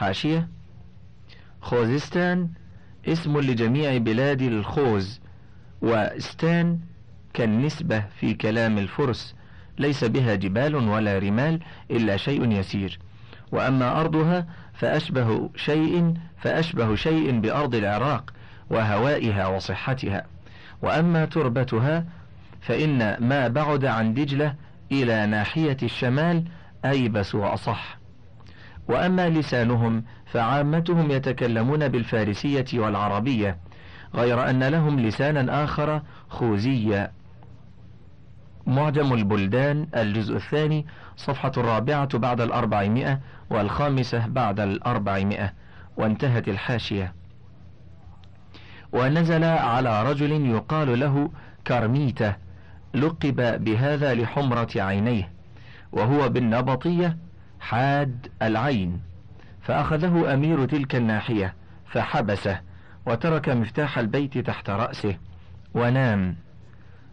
حاشية؟ خوزستان اسم لجميع بلاد الخوز وستان كالنسبة في كلام الفرس ليس بها جبال ولا رمال إلا شيء يسير. وأما أرضها فأشبه شيء فأشبه شيء بأرض العراق وهوائها وصحتها. وأما تربتها فإن ما بعد عن دجلة إلى ناحية الشمال أيبس وأصح. وأما لسانهم فعامتهم يتكلمون بالفارسية والعربية غير أن لهم لسانا آخر خوزيا معجم البلدان الجزء الثاني صفحة الرابعة بعد الأربعمائة والخامسة بعد الأربعمائة وانتهت الحاشية. ونزل على رجل يقال له كرميته لقب بهذا لحمرة عينيه وهو بالنبطية حاد العين. فأخذه أمير تلك الناحية فحبسه وترك مفتاح البيت تحت رأسه ونام.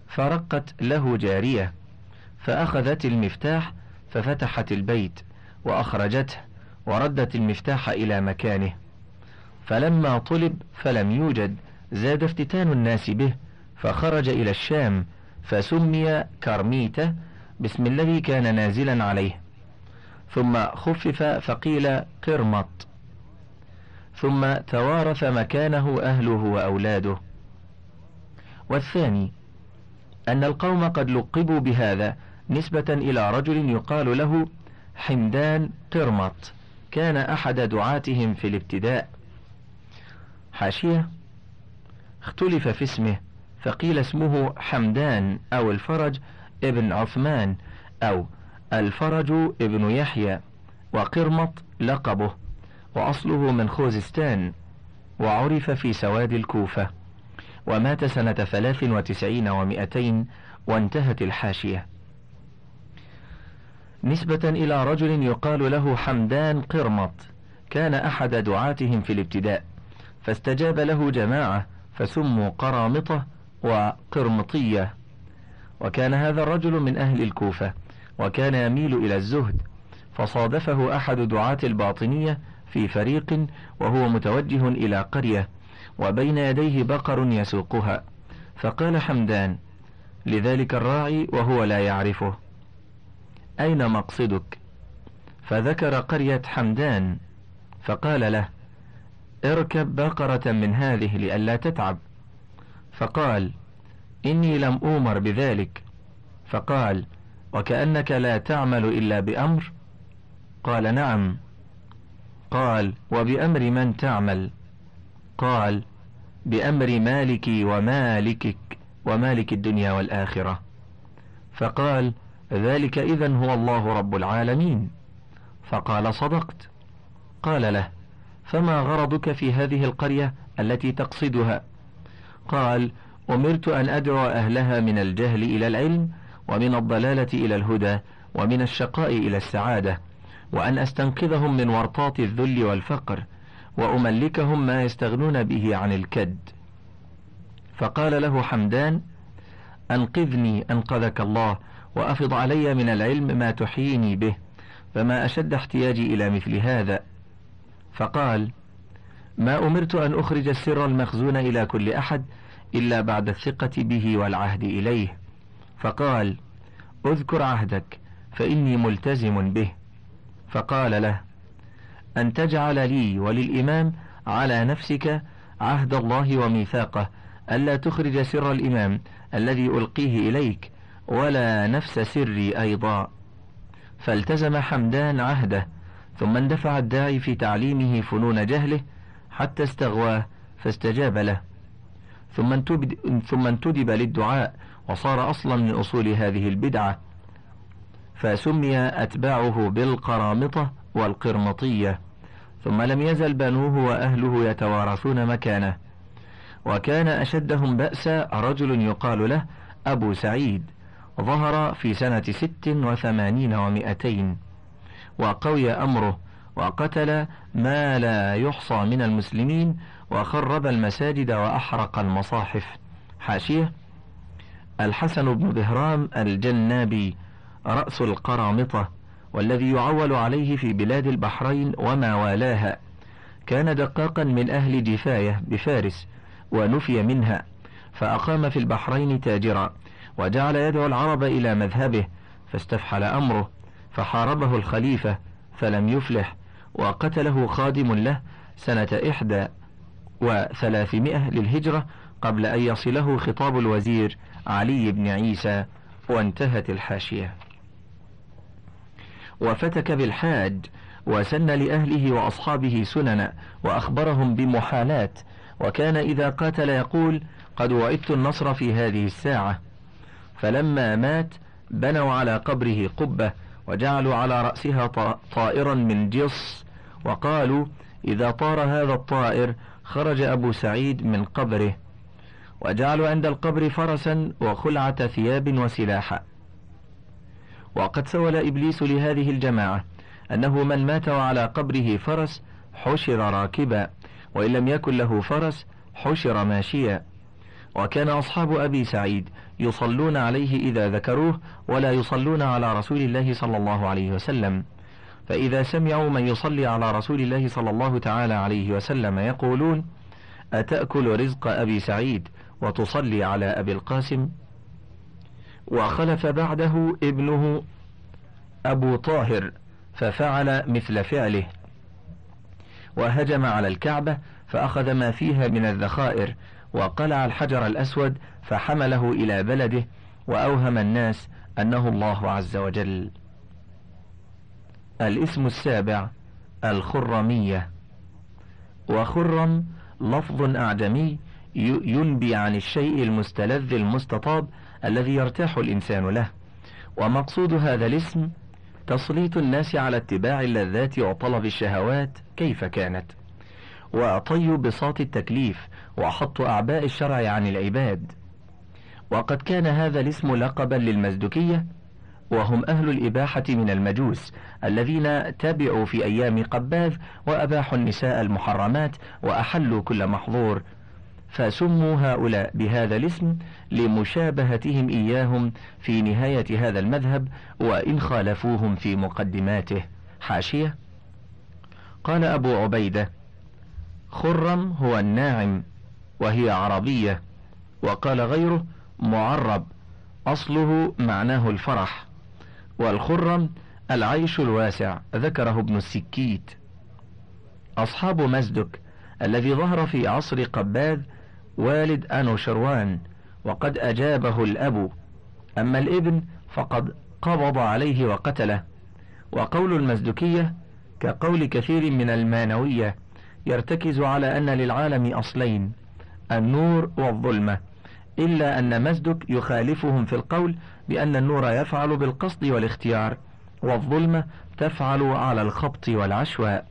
فرقت له جارية فأخذت المفتاح ففتحت البيت وأخرجته وردت المفتاح إلى مكانه. فلما طلب فلم يوجد زاد افتتان الناس به فخرج إلى الشام فسمي كرميته باسم الذي كان نازلا عليه. ثم خفف فقيل قرمط. ثم توارث مكانه أهله وأولاده. والثاني أن القوم قد لقبوا بهذا نسبة إلى رجل يقال له حمدان قرمط. كان أحد دعاتهم في الابتداء. حاشية اختلف في اسمه فقيل اسمه حمدان أو الفرج ابن عثمان أو الفرج ابن يحيى وقرمط لقبه وأصله من خوزستان وعرف في سواد الكوفة ومات سنة ثلاث وتسعين ومائتين وانتهت الحاشية. نسبة إلى رجل يقال له حمدان قرمط كان أحد دعاتهم في الابتداء فاستجاب له جماعة فسموا قرامطة وقرمطية. وكان هذا الرجل من أهل الكوفة. وكان يميل إلى الزهد فصادفه أحد دعاة الباطنية في فريق وهو متوجه إلى قرية وبين يديه بقر يسوقها. فقال حمدان لذلك الراعي وهو لا يعرفه. أين مقصدك؟ فذكر قرية حمدان فقال له اركب بقرة من هذه لئلا تتعب. فقال إني لم أومر بذلك. فقال وكأنك لا تعمل إلا بأمر؟ قال نعم. قال وبأمر من تعمل؟ قال بأمر مالكي ومالكك ومالك الدنيا والآخرة. فقال ذلك إذا هو الله رب العالمين. فقال صدقت. قال له فما غرضك في هذه القرية التي تقصدها؟ قال أمرت أن أدعو أهلها من الجهل إلى العلم ومن الضلالة إلى الهدى ومن الشقاء إلى السعادة وأن أستنقذهم من ورطات الذل والفقر وأملكهم ما يستغنون به عن الكد. فقال له حمدان أنقذني أنقذك الله وأفض علي من العلم ما تحييني به فما أشد احتياجي إلى مثل هذا. فقال ما أمرت أن أخرج السر المخزون إلى كل أحد إلا بعد الثقة به والعهد إليه. فقال أذكر عهدك فإني ملتزم به. فقال له أن تجعل لي وللإمام على نفسك عهد الله وميثاقه ألا تخرج سر الإمام الذي ألقيه إليك ولا نفس سري أيضا. فالتزم حمدان عهده ثم اندفع الداعي في تعليمه فنون جهله حتى استغواه فاستجاب له. ثم انتدب للدعاء وصار أصلا من أصول هذه البدعة فسمي أتباعه بالقرامطة والقرمطية ثم لم يزل بنوه وأهله يتوارثون مكانه. وكان أشدهم بأسا رجل يقال له أبو سعيد ظهر في سنة ست وثمانين ومائتين وقوي أمره وقتل ما لا يحصى من المسلمين وخرب المساجد وأحرق المصاحف. حاشية الحسن بن بهرام الجنابي رأس القرامطة والذي يعول عليه في بلاد البحرين وما والاها. كان دقاقا من أهل جفاية بفارس ونفي منها فأقام في البحرين تاجرا وجعل يدعو العرب إلى مذهبه فاستفحل أمره فحاربه الخليفة فلم يفلح وقتله خادم له سنة إحدى وثلاثمائة للهجرة قبل أن يصله خطاب الوزير علي بن عيسى وانتهت الحاشية. وفتك بالحاج وسن لأهله وأصحابه سننا وأخبرهم بمحالات وكان إذا قاتل يقول قد وعدت النصر في هذه الساعة. فلما مات بنوا على قبره قبة وجعلوا على رأسها طائرا من جص وقالوا إذا طار هذا الطائر خرج أبو سعيد من قبره. وجعلوا عند القبر فرسا وخلعة ثياب وسلاحا وقد سول إبليس لهذه الجماعة أنه من مات وعلى قبره فرس حشر راكبا وإن لم يكن له فرس حشر ماشيا. وكان أصحاب أبي سعيد يصلون عليه إذا ذكروه ولا يصلون على رسول الله صلى الله عليه وسلم. فإذا سمعوا من يصلي على رسول الله صلى الله تعالى عليه وسلم يقولون أتأكل رزق أبي سعيد؟ وتصلي على أبي القاسم وخلف بعده ابنه أبو طاهر ففعل مثل فعله وهجم على الكعبة فأخذ ما فيها من الذخائر وقلع الحجر الأسود فحمله إلى بلده وأوهم الناس أنه الله عز وجل. الاسم السابع الخرمية وخرم لفظ أعجمي ينبي عن الشيء المستلذ المستطاب الذي يرتاح الإنسان له. ومقصود هذا الاسم تسليط الناس على اتباع اللذات وطلب الشهوات كيف كانت. وطي بساط التكليف وحط أعباء الشرع عن العباد. وقد كان هذا الاسم لقبا للمزدكية وهم أهل الإباحة من المجوس الذين تبعوا في أيام قباذ وأباحوا النساء المحرمات وأحلوا كل محظور فسموا هؤلاء بهذا الاسم لمشابهتهم إياهم في نهاية هذا المذهب وإن خالفوهم في مقدماته. حاشية. قال أبو عبيدة خرم هو الناعم وهي عربية وقال غيره معرب أصله معناه الفرح. والخرم العيش الواسع ذكره ابن السكيت. أصحاب مزدك الذي ظهر في عصر قباذ والد أنوشروان وقد أجابه الأب. أما الإبن فقد قبض عليه وقتله. وقول المزدكية كقول كثير من المانوية يرتكز على أن للعالم أصلين النور والظلمة. إلا أن مزدك يخالفهم في القول بأن النور يفعل بالقصد والاختيار والظلمة تفعل على الخبط والعشواء.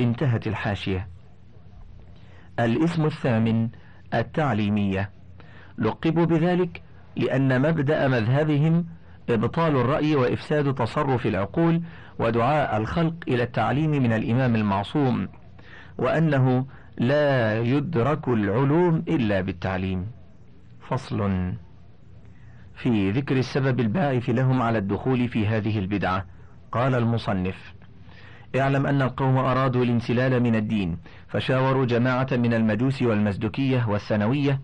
انتهت الحاشية. الاسم الثامن التعليمية. لقبوا بذلك لأن مبدأ مذهبهم إبطال الرأي وإفساد تصرف العقول ودعاء الخلق إلى التعليم من الإمام المعصوم وأنه لا يدرك العلوم إلا بالتعليم. فصل. في ذكر السبب الباعث لهم على الدخول في هذه البدعة قال المصنف اعلم أن القوم أرادوا الانسلال من الدين فشاوروا جماعة من المجوس والمزدكية والثانوية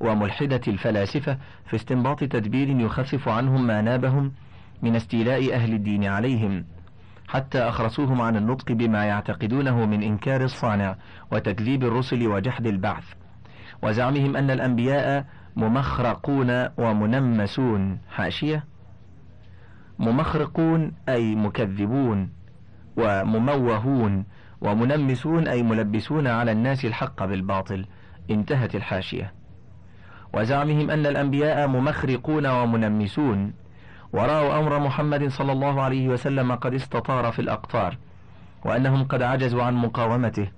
وملحدة الفلاسفة في استنباط تدبير يخفف عنهم ما نابهم من استيلاء أهل الدين عليهم حتى أخرسوهم عن النطق بما يعتقدونه من إنكار الصانع وتكذيب الرسل وجحد البعث. وزعمهم أن الأنبياء ممخرقون ومنمسون حاشية؟ ممخرقون أي مكذبون. ومموهون ومنمسون أي ملبسون على الناس الحق بالباطل انتهت الحاشية. وزعمهم أن الأنبياء ممخرقون ومنمسون. ورأوا أمر محمد صلى الله عليه وسلم قد استطار في الأقطار وأنهم قد عجزوا عن مقاومته.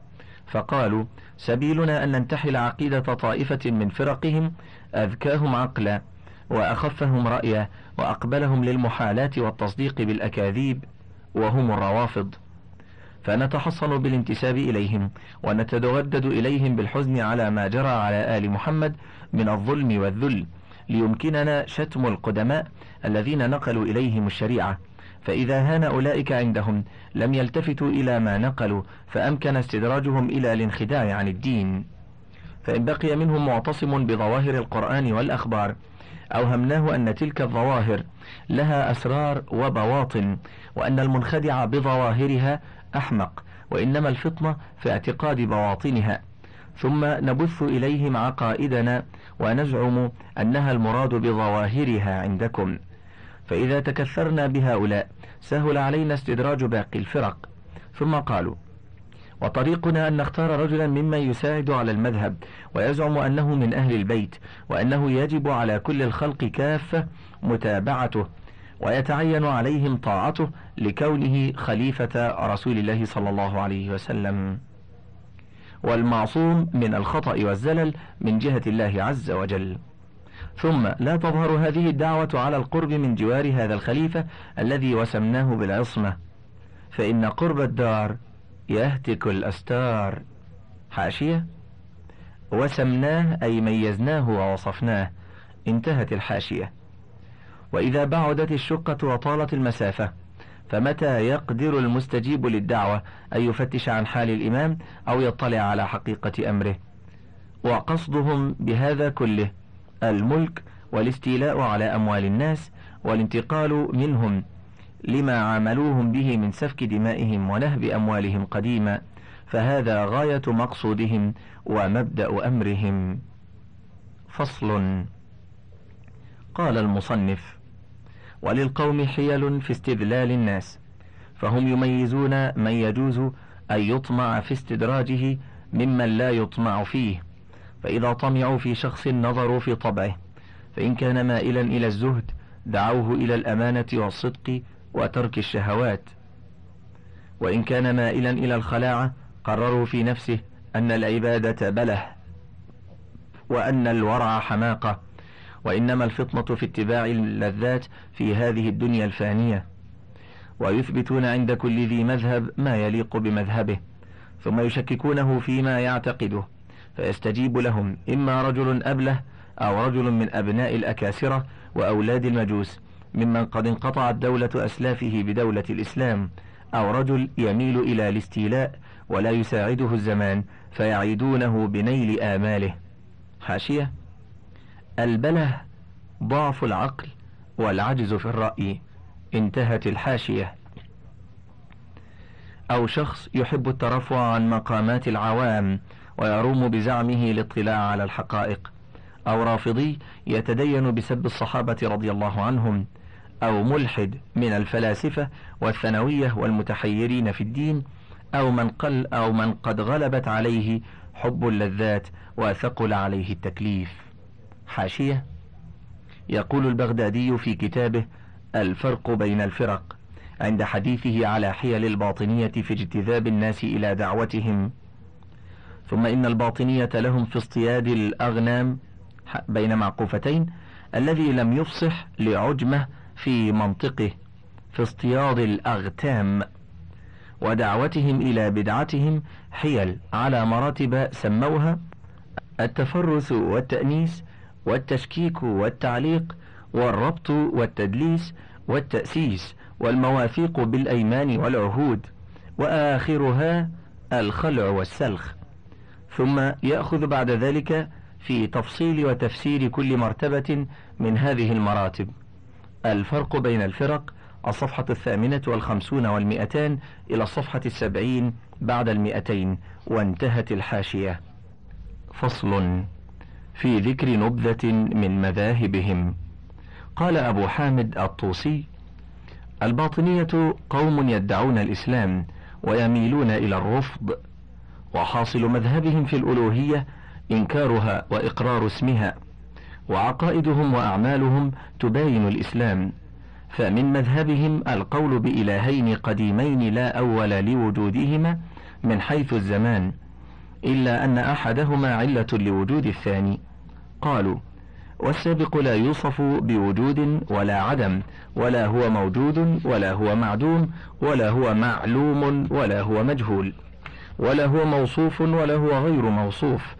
فقالوا سبيلنا أن ننتحل عقيدة طائفة من فرقهم أذكاهم عقلا وأخفهم رأيا وأقبلهم للمحالات والتصديق بالأكاذيب وهم الروافض. فنتحصن بالانتساب إليهم ونتودد إليهم بالحزن على ما جرى على آل محمد من الظلم والذل ليمكننا شتم القدماء الذين نقلوا إليهم الشريعة. فإذا هان أولئك عندهم لم يلتفتوا إلى ما نقلوا فأمكن استدراجهم إلى الانخداع عن الدين. فإن بقي منهم معتصم بظواهر القرآن والأخبار أوهمناه أن تلك الظواهر لها أسرار وبواطن وأن المنخدع بظواهرها أحمق وإنما الفطنة في اعتقاد بواطنها. ثم نبث إليهم عقائدنا ونزعم أنها المراد بظواهرها عندكم. فإذا تكثرنا بهؤلاء سهل علينا استدراج باقي الفرق. ثم قالوا وطريقنا أن نختار رجلا ممن يساعد على المذهب ويزعم أنه من أهل البيت وأنه يجب على كل الخلق كافة متابعته ويتعين عليهم طاعته لكونه خليفة رسول الله صلى الله عليه وسلم. والمعصوم من الخطأ والزلل من جهة الله عز وجل. ثم لا تظهر هذه الدعوة على القرب من جوار هذا الخليفة الذي وسمناه بالعصمة. فإن قرب الدار يهتك الأستار. حاشية. وسمناه أي ميزناه ووصفناه. انتهت الحاشية. وإذا بعدت الشقة وطالت المسافة فمتى يقدر المستجيب للدعوة؟ أن يفتش عن حال الإمام أو يطلع على حقيقة أمره. وقصدهم بهذا كله الملك والاستيلاء على أموال الناس والانتقال منهم. لما عاملوهم به من سفك دمائهم ونهب أموالهم قديما فهذا غاية مقصودهم ومبدأ أمرهم. فصل. قال المصنف وللقوم حيل في استذلال الناس فهم يميزون من يجوز أن يطمع في استدراجه ممن لا يطمع فيه فإذا طمعوا في شخص نظروا في طبعه فإن كان مائلا إلى الزهد دعوه إلى الأمانة والصدق وترك الشهوات. وإن كان مائلا إلى الخلاعة قرروا في نفسه أن العبادة بله وأن الورع حماقة وإنما الفطنة في اتباع اللذات في هذه الدنيا الفانية. ويثبتون عند كل ذي مذهب ما يليق بمذهبه ثم يشككونه فيما يعتقده. فيستجيب لهم إما رجل أبله أو رجل من أبناء الأكاسرة وأولاد المجوس. ممن قد انقطعت دولة أسلافه بدولة الإسلام أو رجل يميل إلى الاستيلاء ولا يساعده الزمان فيعيدونه بنيل آماله. حاشية. البله ضعف العقل والعجز في الرأي. انتهت الحاشية. أو شخص يحب الترفع عن مقامات العوام ويروم بزعمه الاطلاع على الحقائق. أو رافضي يتدين بسب الصحابة رضي الله عنهم. أو ملحد من الفلاسفة والثانوية والمتحيرين في الدين أو من قل أو من قد غلبت عليه حب اللذات وثقل عليه التكليف. حاشية يقول البغدادي في كتابه الفرق بين الفرق عند حديثه على حيل الباطنية في اجتذاب الناس إلى دعوتهم ثم إن الباطنية لهم في اصطياد الأغنام بين معقوفتين الذي لم يفصح لعجمة في منطقه في اصطياد الأغتام ودعوتهم إلى بدعتهم حيل على مراتب سموها التفرس والتأنيس والتشكيك والتعليق والربط والتدليس والتأسيس والمواثيق بالأيمان والعهود وآخرها الخلع والسلخ. ثم يأخذ بعد ذلك في تفصيل وتفسير كل مرتبة من هذه المراتب. الفرق بين الفرق الصفحة الثامنة والخمسون والمئتان إلى الصفحة السبعين بعد المئتين وانتهت الحاشية. فصل في ذكر نبذة من مذاهبهم. قال أبو حامد الطوسي الباطنية قوم يدعون الإسلام ويميلون إلى الرفض وحاصل مذهبهم في الألوهية إنكارها وإقرار اسمها. وعقائدهم وأعمالهم تباين الإسلام فمن مذهبهم القول بإلهين قديمين لا أول لوجودهما من حيث الزمان إلا أن أحدهما علة لوجود الثاني. قالوا والسابق لا يوصف بوجود ولا عدم ولا هو موجود ولا هو معدوم ولا هو معلوم ولا هو مجهول ولا هو موصوف ولا هو غير موصوف.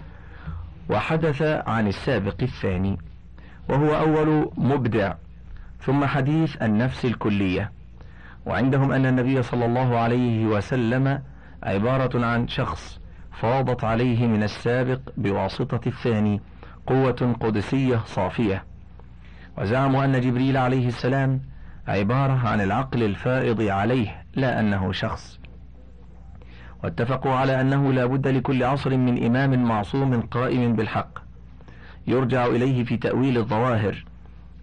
وحدث عن السابق الثاني وهو أول مبدع ثم حديث النفس الكلية. وعندهم أن النبي صلى الله عليه وسلم عبارة عن شخص فاضت عليه من السابق بواسطة الثاني قوة قدسية صافية. وزعموا أن جبريل عليه السلام عبارة عن العقل الفائض عليه لا أنه شخص. واتفقوا على أنه لا بد لكل عصر من إمام معصوم قائم بالحق يرجع إليه في تأويل الظواهر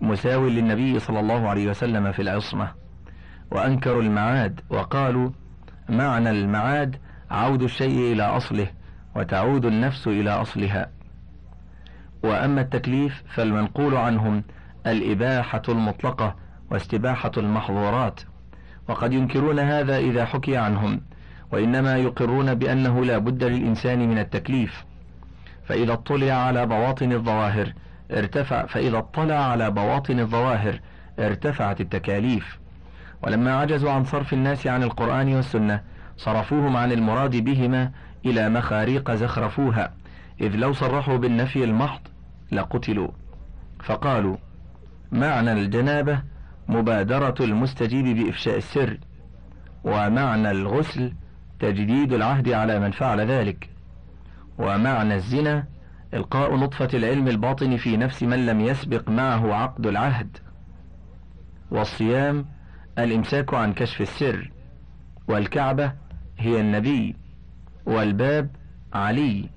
مساو للنبي صلى الله عليه وسلم في العصمة وأنكروا المعاد وقالوا معنى المعاد عود الشيء إلى أصله وتعود النفس إلى أصلها. وأما التكليف فالمنقول عنهم الإباحة المطلقة واستباحة المحظورات وقد ينكرون هذا إذا حكي عنهم. وإنما يقرون بأنه لا بد للإنسان من التكليف. فإذا اطلع على بواطن الظواهر ارتفع فإذا اطلع على بواطن الظواهر ارتفعت التكاليف. ولما عجزوا عن صرف الناس عن القرآن والسنة صرفوهم عن المراد بهما إلى مخاريق زخرفوها. إذ لو صرحوا بالنفي المحض لقتلوا. فقالوا معنى الجنابة مبادرة المستجيب بإفشاء السر ومعنى الغسل تجديد العهد على من فعل ذلك. ومعنى الزنا إلقاء نطفة العلم الباطن في نفس من لم يسبق معه عقد العهد. والصيام الإمساك عن كشف السر. والكعبة هي النبي. والباب علي.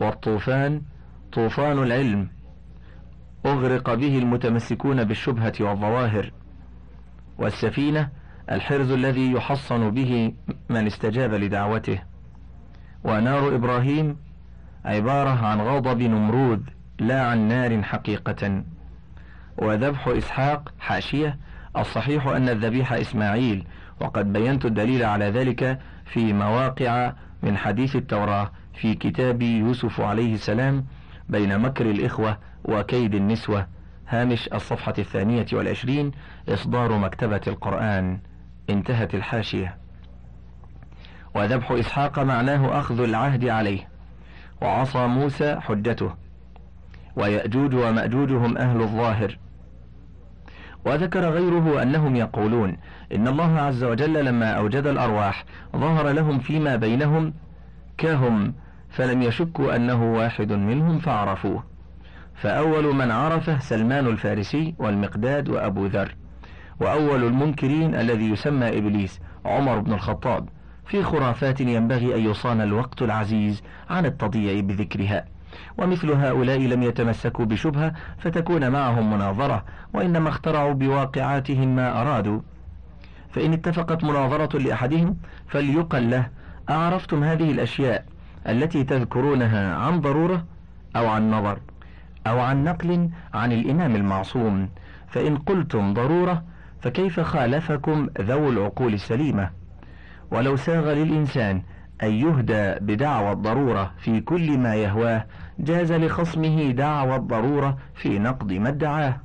والطوفان طوفان العلم. أغرق به المتمسكون بالشبهة والظواهر. والسفينة الحرز الذي يحصن به من استجاب لدعوته. ونار إبراهيم عبارة عن غضب نمرود لا عن نار حقيقة. وذبح إسحاق حاشية الصحيح أن الذبيح إسماعيل وقد بينت الدليل على ذلك في مواقع من حديث التوراة في كتاب يوسف عليه السلام بين مكر الإخوة وكيد النسوة هامش الصفحة الثانية والعشرين إصدار مكتبة القرآن. انتهت الحاشية. وذبح إسحاق معناه أخذ العهد عليه وعصى موسى حجته ويأجوج ومأجوج هم أهل الظاهر. وذكر غيره أنهم يقولون إن الله عز وجل لما أوجد الأرواح ظهر لهم فيما بينهم كهم فلم يشكوا أنه واحد منهم فعرفوه. فأول من عرفه سلمان الفارسي والمقداد وأبو ذر. وأول المنكرين الذي يسمى إبليس عمر بن الخطاب. في خرافات ينبغي أن يصان الوقت العزيز عن التضييع بذكرها. ومثل هؤلاء لم يتمسكوا بشبهة فتكون معهم مناظرة وإنما اخترعوا بواقعاتهم ما أرادوا. فإن اتفقت مناظرة لأحدهم فليقل له أعرفتم هذه الأشياء التي تذكرونها عن ضرورة أو عن نظر أو عن نقل عن الإمام المعصوم؟ فإن قلتم ضرورة فكيف خالفكم ذو العقول السليمة؟ ولو ساغ للإنسان أن يهدى بدعوى الضرورة في كل ما يهواه جاز لخصمه دعوى الضرورة في نقض ما ادعاه.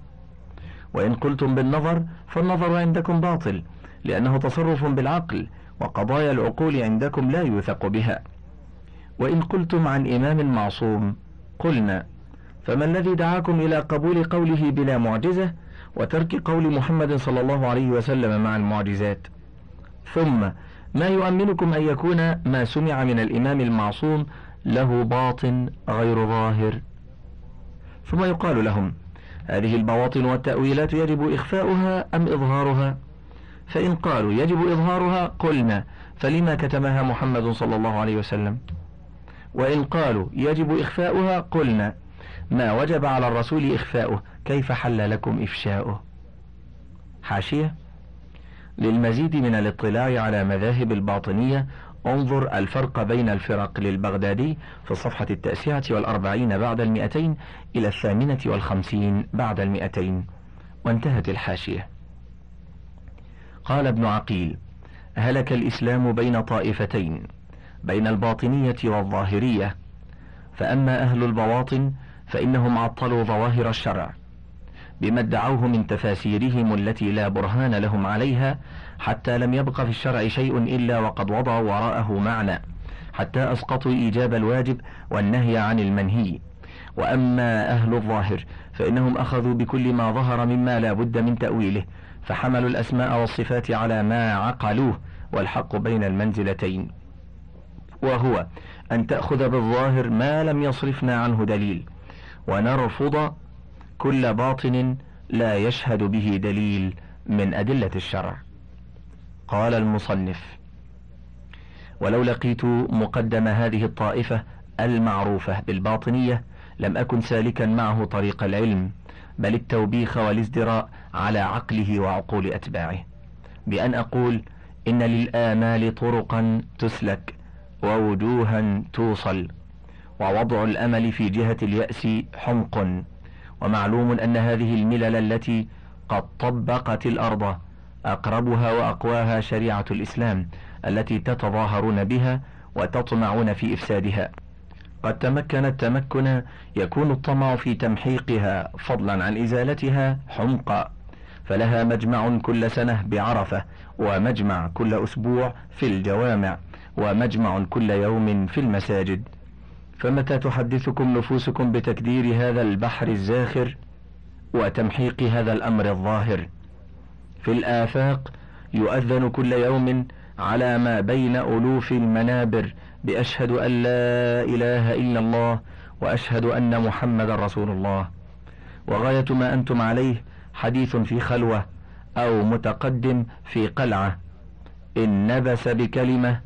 وإن قلتم بالنظر فالنظر عندكم باطل لأنه تصرف بالعقل وقضايا العقول عندكم لا يوثق بها. وإن قلتم عن إمام معصوم قلنا فما الذي دعاكم إلى قبول قوله بلا معجزة؟ وترك قول محمد صلى الله عليه وسلم مع المعجزات. ثم ما يؤمنكم أن يكون ما سمع من الإمام المعصوم له باطن غير ظاهر. ثم يقال لهم هذه البواطن والتأويلات يجب إخفاؤها أم إظهارها؟ فإن قالوا يجب إظهارها قلنا فلما كتمها محمد صلى الله عليه وسلم؟ وإن قالوا يجب إخفاؤها قلنا ما وجب على الرسول إخفاؤه كيف حل لكم إفشاؤه؟ حاشية. للمزيد من الاطلاع على مذاهب الباطنية انظر الفرق بين الفرق للبغدادي في الصفحة التاسعة والأربعين بعد المئتين إلى الثامنة والخمسين بعد المئتين. وانتهت الحاشية. قال ابن عقيل هلك الإسلام بين طائفتين بين الباطنية والظاهرية. فأما أهل البواطن فإنهم عطلوا ظواهر الشرع. بما ادعوه من تفاسيرهم التي لا برهان لهم عليها حتى لم يبق في الشرع شيء إلا وقد وضعوا وراءه معنى حتى أسقطوا إيجاب الواجب والنهي عن المنهي. وأما أهل الظاهر فإنهم أخذوا بكل ما ظهر مما لا بد من تأويله فحملوا الأسماء والصفات على ما عقلوه والحق بين المنزلتين. وهو أن تأخذ بالظاهر ما لم يصرفنا عنه دليل ونرفض كل باطن لا يشهد به دليل من أدلة الشرع. قال المصنف ولو لقيت مقدم هذه الطائفة المعروفة بالباطنية لم أكن سالكا معه طريق العلم بل التوبيخ والازدراء على عقله وعقول أتباعه. بأن أقول إن للآمال طرقا تسلك ووجوها توصل ووضع الأمل في جهة اليأس حمق ومعلوم أن هذه الملل التي قد طبقت الأرض أقربها وأقواها شريعة الإسلام التي تتظاهرون بها وتطمعون في إفسادها. قد تمكن التمكن يكون الطمع في تمحيقها فضلا عن إزالتها حمقا فلها مجمع كل سنة بعرفة ومجمع كل أسبوع في الجوامع ومجمع كل يوم في المساجد. فمتى تحدثكم نفوسكم بتكدير هذا البحر الزاخر وتمحيق هذا الأمر الظاهر؟ في الآفاق يؤذن كل يوم على ما بين ألوف المنابر بأشهد أن لا إله إلا الله وأشهد أن محمد رسول الله. وغاية ما أنتم عليه حديث في خلوة أو متقدم في قلعة. إن نبس بكلمة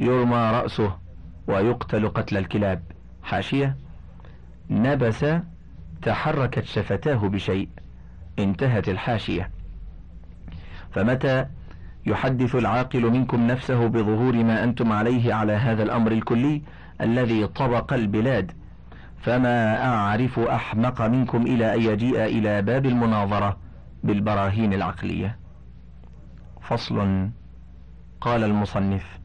يرمى رأسه. ويقتل قتل الكلاب. حاشية. نبس تحركت شفتاه بشيء. انتهت الحاشية. فمتى يحدث العاقل منكم نفسه بظهور ما أنتم عليه على هذا الأمر الكلي الذي طبق البلاد؟ فما أعرف أحمق منكم إلى أن يجيء إلى باب المناظرة بالبراهين العقلية. فصل. قال المصنف.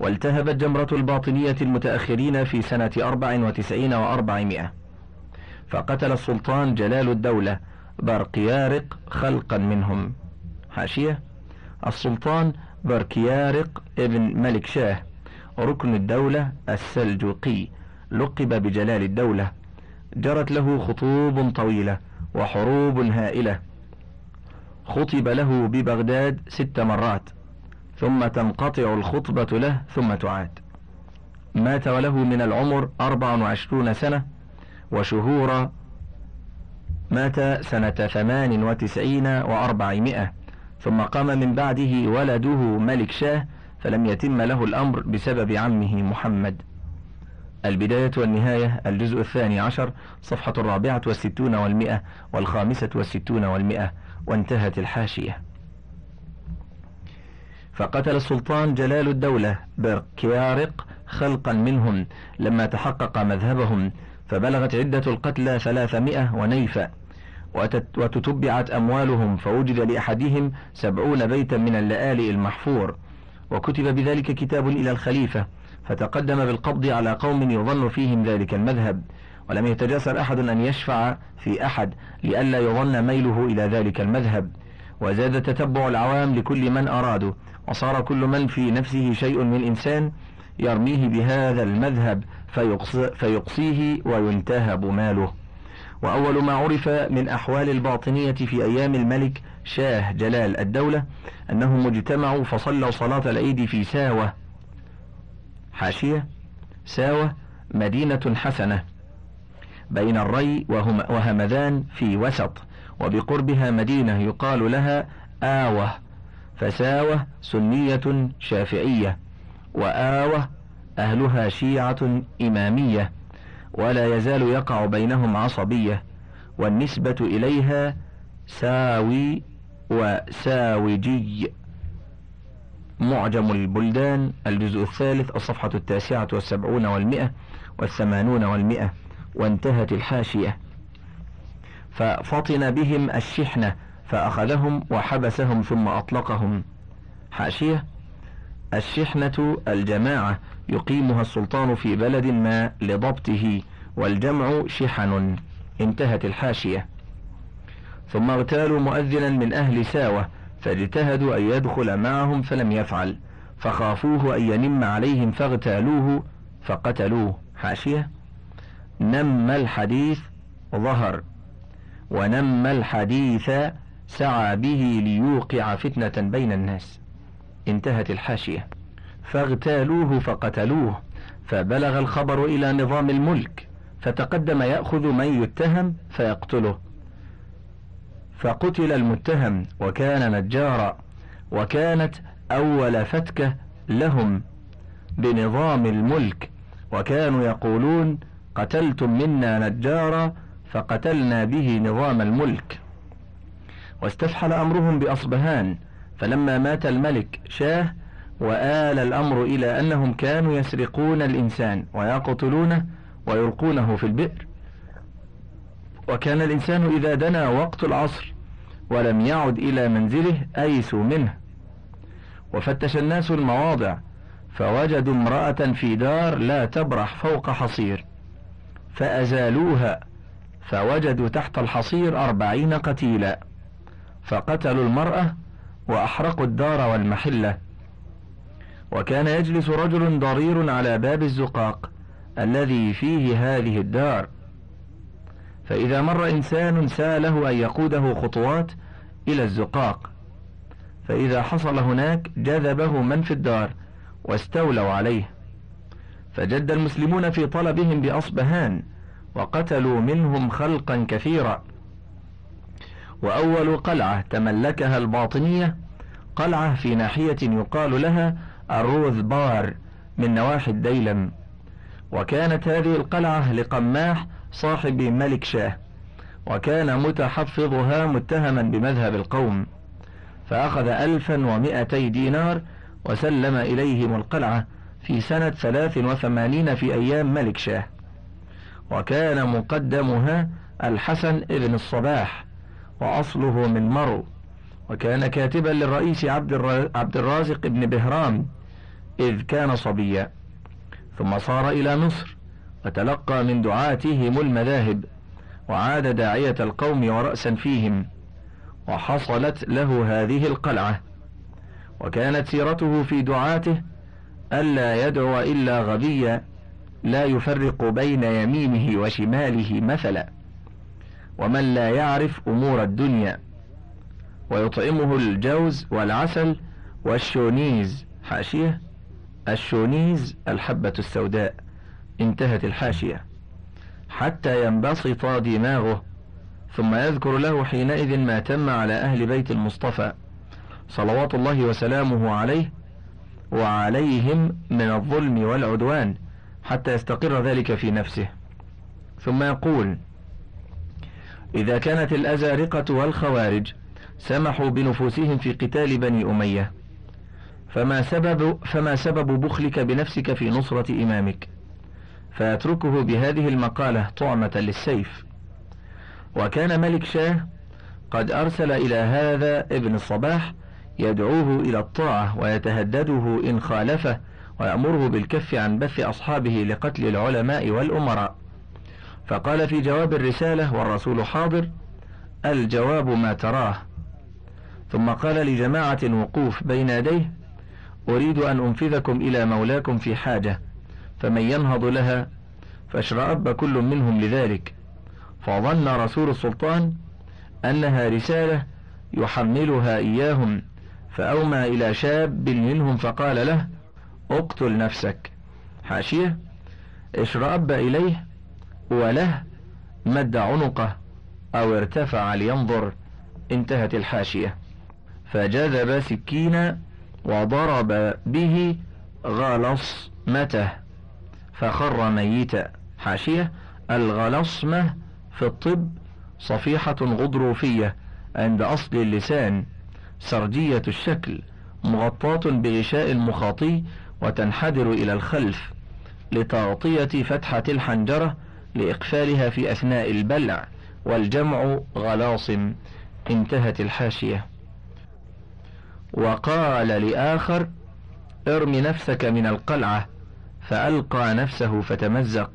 والتهبت جمرة الباطنية المتأخرين في سنة أربع وتسعين وأربعمائة. فقتل السلطان جلال الدولة برقيارق خلقا منهم. حاشية. السلطان بركيارق ابن ملك شاه. ركن الدولة السلجوقي. لقب بجلال الدولة. جرت له خطوب طويلة وحروب هائلة. خطب له ببغداد ست مرات. ثم تنقطع الخطبة له ثم تعاد. مات وله من العمر أربع وعشرون سنة وشهور مات سنة ثمان وتسعين وأربعمائة. ثم قام من بعده ولده ملك شاه فلم يتم له الأمر بسبب عمه محمد. البداية والنهاية الجزء الثاني عشر صفحة الرابعة والستون والمئة والخامسة والستون والمئة وانتهت الحاشية. فقتل السلطان جلال الدولة بركيارق خلقا منهم لما تحقق مذهبهم فبلغت عدة القتلى ثلاثمائة ونيفا وتتبعت أموالهم فوجد لأحدهم سبعون بيتا من اللآلئ المحفور. وكتب بذلك كتاب إلى الخليفة فتقدم بالقبض على قوم يظن فيهم ذلك المذهب. ولم يتجاسر أحد أن يشفع في أحد لئلا يظن ميله إلى ذلك المذهب. وزاد تتبع العوام لكل من أرادوا. وصار كل من في نفسه شيء من إنسان يرميه بهذا المذهب فيقصيه وينتهب ماله. وأول ما عرف من أحوال الباطنية في أيام الملك شاه جلال الدولة أنهم اجتمعوا فصلوا صلاة العيد في ساوة حاشية ساوة مدينة حسنة بين الري وهمذان في وسط وبقربها مدينة يقال لها آوة. فساوة سنية شافعية وآوة أهلها شيعة إمامية ولا يزال يقع بينهم عصبية والنسبة إليها ساوي وساوجي. معجم البلدان الجزء الثالث الصفحة التاسعة والسبعون والمئة والثمانون والمئة وانتهت الحاشية. ففطن بهم الشحنة فأخذهم وحبسهم ثم أطلقهم. حاشية. الشحنة الجماعة يقيمها السلطان في بلد ما لضبطه والجمع شحن. انتهت الحاشية. ثم اغتالوا مؤذنا من أهل ساوة فاجتهدوا أن يدخل معهم فلم يفعل. فخافوه أن ينم عليهم فاغتالوه فقتلوه. حاشية. نم الحديث ظهر. ونم الحديث سعى به ليوقع فتنة بين الناس. انتهت الحاشية. فاغتالوه فقتلوه فبلغ الخبر إلى نظام الملك فتقدم يأخذ من يتهم فيقتله. فقتل المتهم وكان نجارا وكانت أول فتكة لهم بنظام الملك. وكانوا يقولون قتلتم منا نجارا فقتلنا به نظام الملك. واستفحل أمرهم بأصبهان فلما مات الملك شاه وآل الأمر إلى أنهم كانوا يسرقون الإنسان ويقتلونه ويلقونه في البئر. وكان الإنسان إذا دنا وقت العصر ولم يعد إلى منزله أيسوا منه. وفتش الناس المواضع فوجدوا امرأة في دار لا تبرح فوق حصير فأزالوها فوجدوا تحت الحصير أربعين قتيلا. فقتلوا المرأة وأحرقوا الدار والمحلة. وكان يجلس رجل ضرير على باب الزقاق الذي فيه هذه الدار. فإذا مر إنسان ساله أن يقوده خطوات إلى الزقاق. فإذا حصل هناك جذبه من في الدار واستولوا عليه. فجد المسلمون في طلبهم بأصبهان وقتلوا منهم خلقا كثيرا. وأول قلعة تملكها الباطنية قلعة في ناحية يقال لها الروذ بار من نواحي الديلم. وكانت هذه القلعة لقماح صاحب ملك شاه وكان متحفظها متهما بمذهب القوم. فأخذ ألفا ومائتي دينار وسلم إليهم القلعة في سنة ثلاث وثمانين في أيام ملك شاه. وكان مقدمها الحسن ابن الصباح. وأصله من مرو وكان كاتبا للرئيس عبد الرازق بن بهرام إذ كان صبيا. ثم صار إلى مصر وتلقى من دعاتهم المذاهب وعاد داعية القوم ورأسا فيهم وحصلت له هذه القلعة. وكانت سيرته في دعاته ألا يدعو إلا غبيا لا يفرق بين يمينه وشماله مثلا. ومن لا يعرف أمور الدنيا ويطعمه الجوز والعسل والشونيز. حاشية. الشونيز الحبة السوداء. انتهت الحاشية. حتى ينبسط دماغه ثم يذكر له حينئذ ما تم على أهل بيت المصطفى صلوات الله وسلامه عليه وعليهم من الظلم والعدوان حتى يستقر ذلك في نفسه. ثم يقول إذا كانت الأزارقة والخوارج سمحوا بنفوسهم في قتال بني أمية. فما سبب فما سبب بخلك بنفسك في نصرة إمامك. فيتركه بهذه المقالة طعمة للسيف. وكان ملك شاه قد أرسل إلى هذا ابن الصباح يدعوه إلى الطاعة ويتهدده إن خالفه ويأمره بالكف عن بث أصحابه لقتل العلماء والأمراء. فقال في جواب الرسالة والرسول حاضر الجواب ما تراه. ثم قال لجماعة وقوف بين يديه أريد أن أنفذكم إلى مولاكم في حاجة فمن ينهض لها فاشرأب كل منهم لذلك. فظن رسول السلطان أنها رسالة يحملها إياهم فأومى إلى شاب منهم فقال له اقتل نفسك. حاشية اشرأب إليه وله مد عنقه أو ارتفع لينظر انتهت الحاشية. فجذب سكينا وضرب به غلصمته فخر ميتا حاشية الغلصمة في الطب صفيحة غضروفية عند أصل اللسان سرجية الشكل مغطاة بغشاء المخاطي وتنحدر إلى الخلف لتغطية فتحة الحنجرة لإقفالها في أثناء البلع والجمع غلاصم انتهت الحاشية. وقال لآخر ارم نفسك من القلعة. فألقى نفسه فتمزق.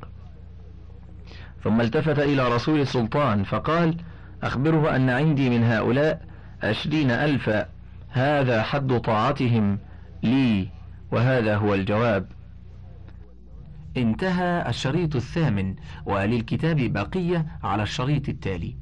ثم التفت إلى رسول السلطان فقال أخبره أن عندي من هؤلاء عشرين ألفا هذا حد طاعتهم لي وهذا هو الجواب. انتهى الشريط الثامن وللكتاب بقية على الشريط التالي.